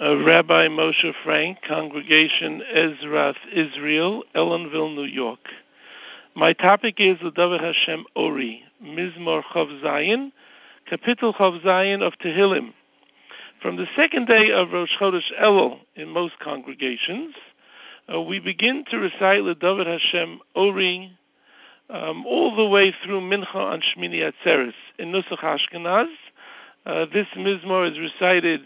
uh, Rabbi Moshe Frank, Congregation Ezrath Israel, Ellenville, New York. My topic is the David Hashem Ori, Mizmor Chav Zayin, Kapitel Chav Zayin of Tehillim. From the second day of Rosh Chodesh Elul in most congregations, uh, we begin to recite the David Hashem Ori um, all the way through Mincha on Shmini Atzeres. In Nusach Ashkenaz, uh, this Mizmor is recited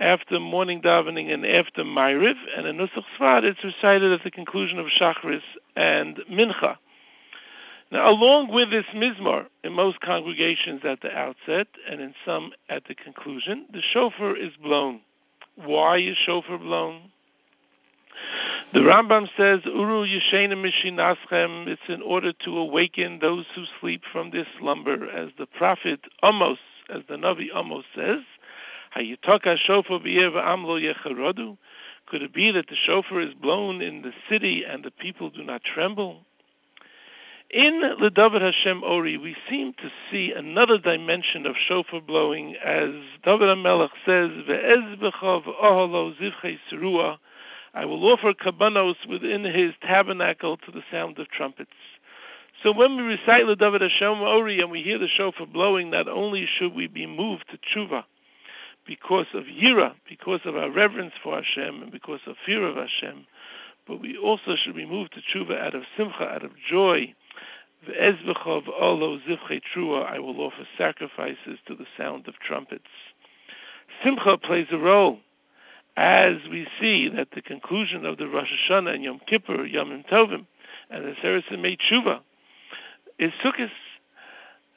after morning davening and after Ma'ariv, and in Nusach Sfard it's recited at the conclusion of Shachris and Mincha. Now, along with this mizmor, in most congregations at the outset and in some at the conclusion, the shofar is blown. Why is shofar blown? The Rambam says, Uru Yeshena Mishinaschem, it's in order to awaken those who sleep from this slumber, as the prophet Amos, as the Navi Amos says, Could it be that the shofar is blown in the city and the people do not tremble? In David Hashem Ori, we seem to see another dimension of shofar blowing, as David HaMelech says, "Ve'ezbechav oholo zivchei serua." I will offer korbanos within his tabernacle to the sound of trumpets. So when we recite David Hashem Ori and we hear the shofar blowing, not only should we be moved to tshuva because of yira, because of our reverence for Hashem, and because of fear of Hashem, but we also should be moved to tshuva out of simcha, out of joy, Ve'ezbechov olo zivchei trua, I will offer sacrifices to the sound of trumpets. Simcha plays a role, as we see that the conclusion of the Rosh Hashanah and Yom Kippur, Yom Tovim, and the Serasim Tshuva is Sukkot.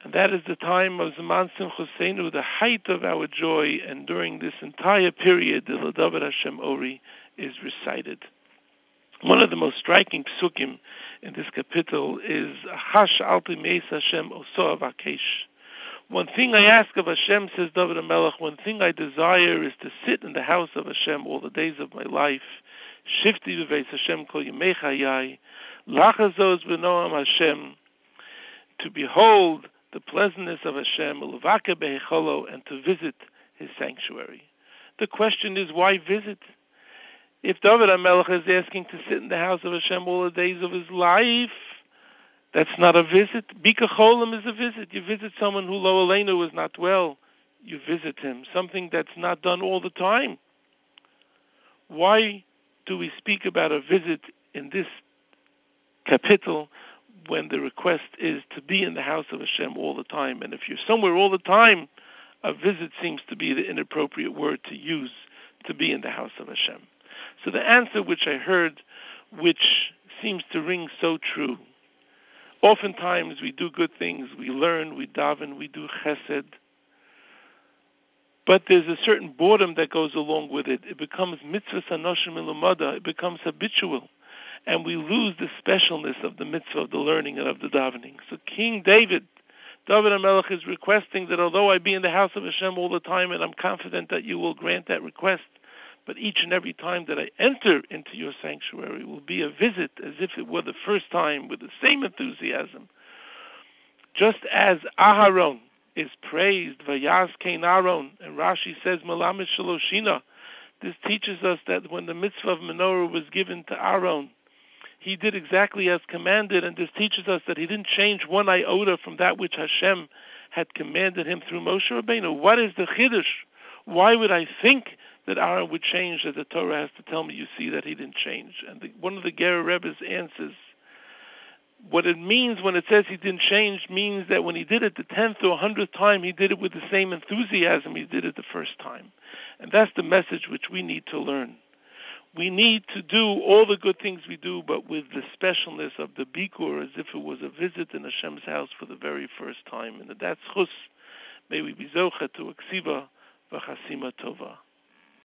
And that is the time of Zaman Simchosenu, the height of our joy, and during this entire period, the Ladavid Hashem Ori is recited. One of the most striking psukim in this kapitel is Hash Alti Meis Hashem Oso Avakesh. One thing I ask of Hashem, says David HaMelech, one thing I desire is to sit in the house of Hashem all the days of my life. Shifti v'veis Hashem kol yimei chayai. Lachazos v'noam Hashem. To behold the pleasantness of Hashem, and to visit His sanctuary. The question is, why visit? If David HaMelech is asking to sit in the house of Hashem all the days of his life, that's not a visit. Bikur Cholim is a visit. You visit someone who lo is not well. You visit him. Something that's not done all the time. Why do we speak about a visit in this kapitel when the request is to be in the house of Hashem all the time? And if you're somewhere all the time, a visit seems to be the inappropriate word to use to be in the house of Hashem. So the answer which I heard, which seems to ring so true, oftentimes we do good things, we learn, we daven, we do chesed, but there's a certain boredom that goes along with it. It becomes mitzvah sanoshim ilumada. It becomes habitual, and we lose the specialness of the mitzvah of the learning and of the davening. So King David, David HaMelech is requesting that although I be in the house of Hashem all the time, and I'm confident that you will grant that request, but each and every time that I enter into your sanctuary will be a visit as if it were the first time with the same enthusiasm. Just as Aharon is praised, Vayaz Aaron, and Rashi says, Malamed Shaloshina, this teaches us that when the mitzvah of menorah was given to Aaron, he did exactly as commanded, and this teaches us that he didn't change one iota from that which Hashem had commanded him through Moshe Rabbeinu. What is the chiddush? Why would I think that Aaron would change that the Torah has to tell me you see that he didn't change. And the, one of the Ger Rebbe's answers, what it means when it says he didn't change means that when he did it the tenth or hundredth time, he did it with the same enthusiasm he did it the first time. And that's the message which we need to learn. We need to do all the good things we do, but with the specialness of the Bikur as if it was a visit in Hashem's house for the very first time. And that's chus. May we be zocha to a ksiva v'chasima tova.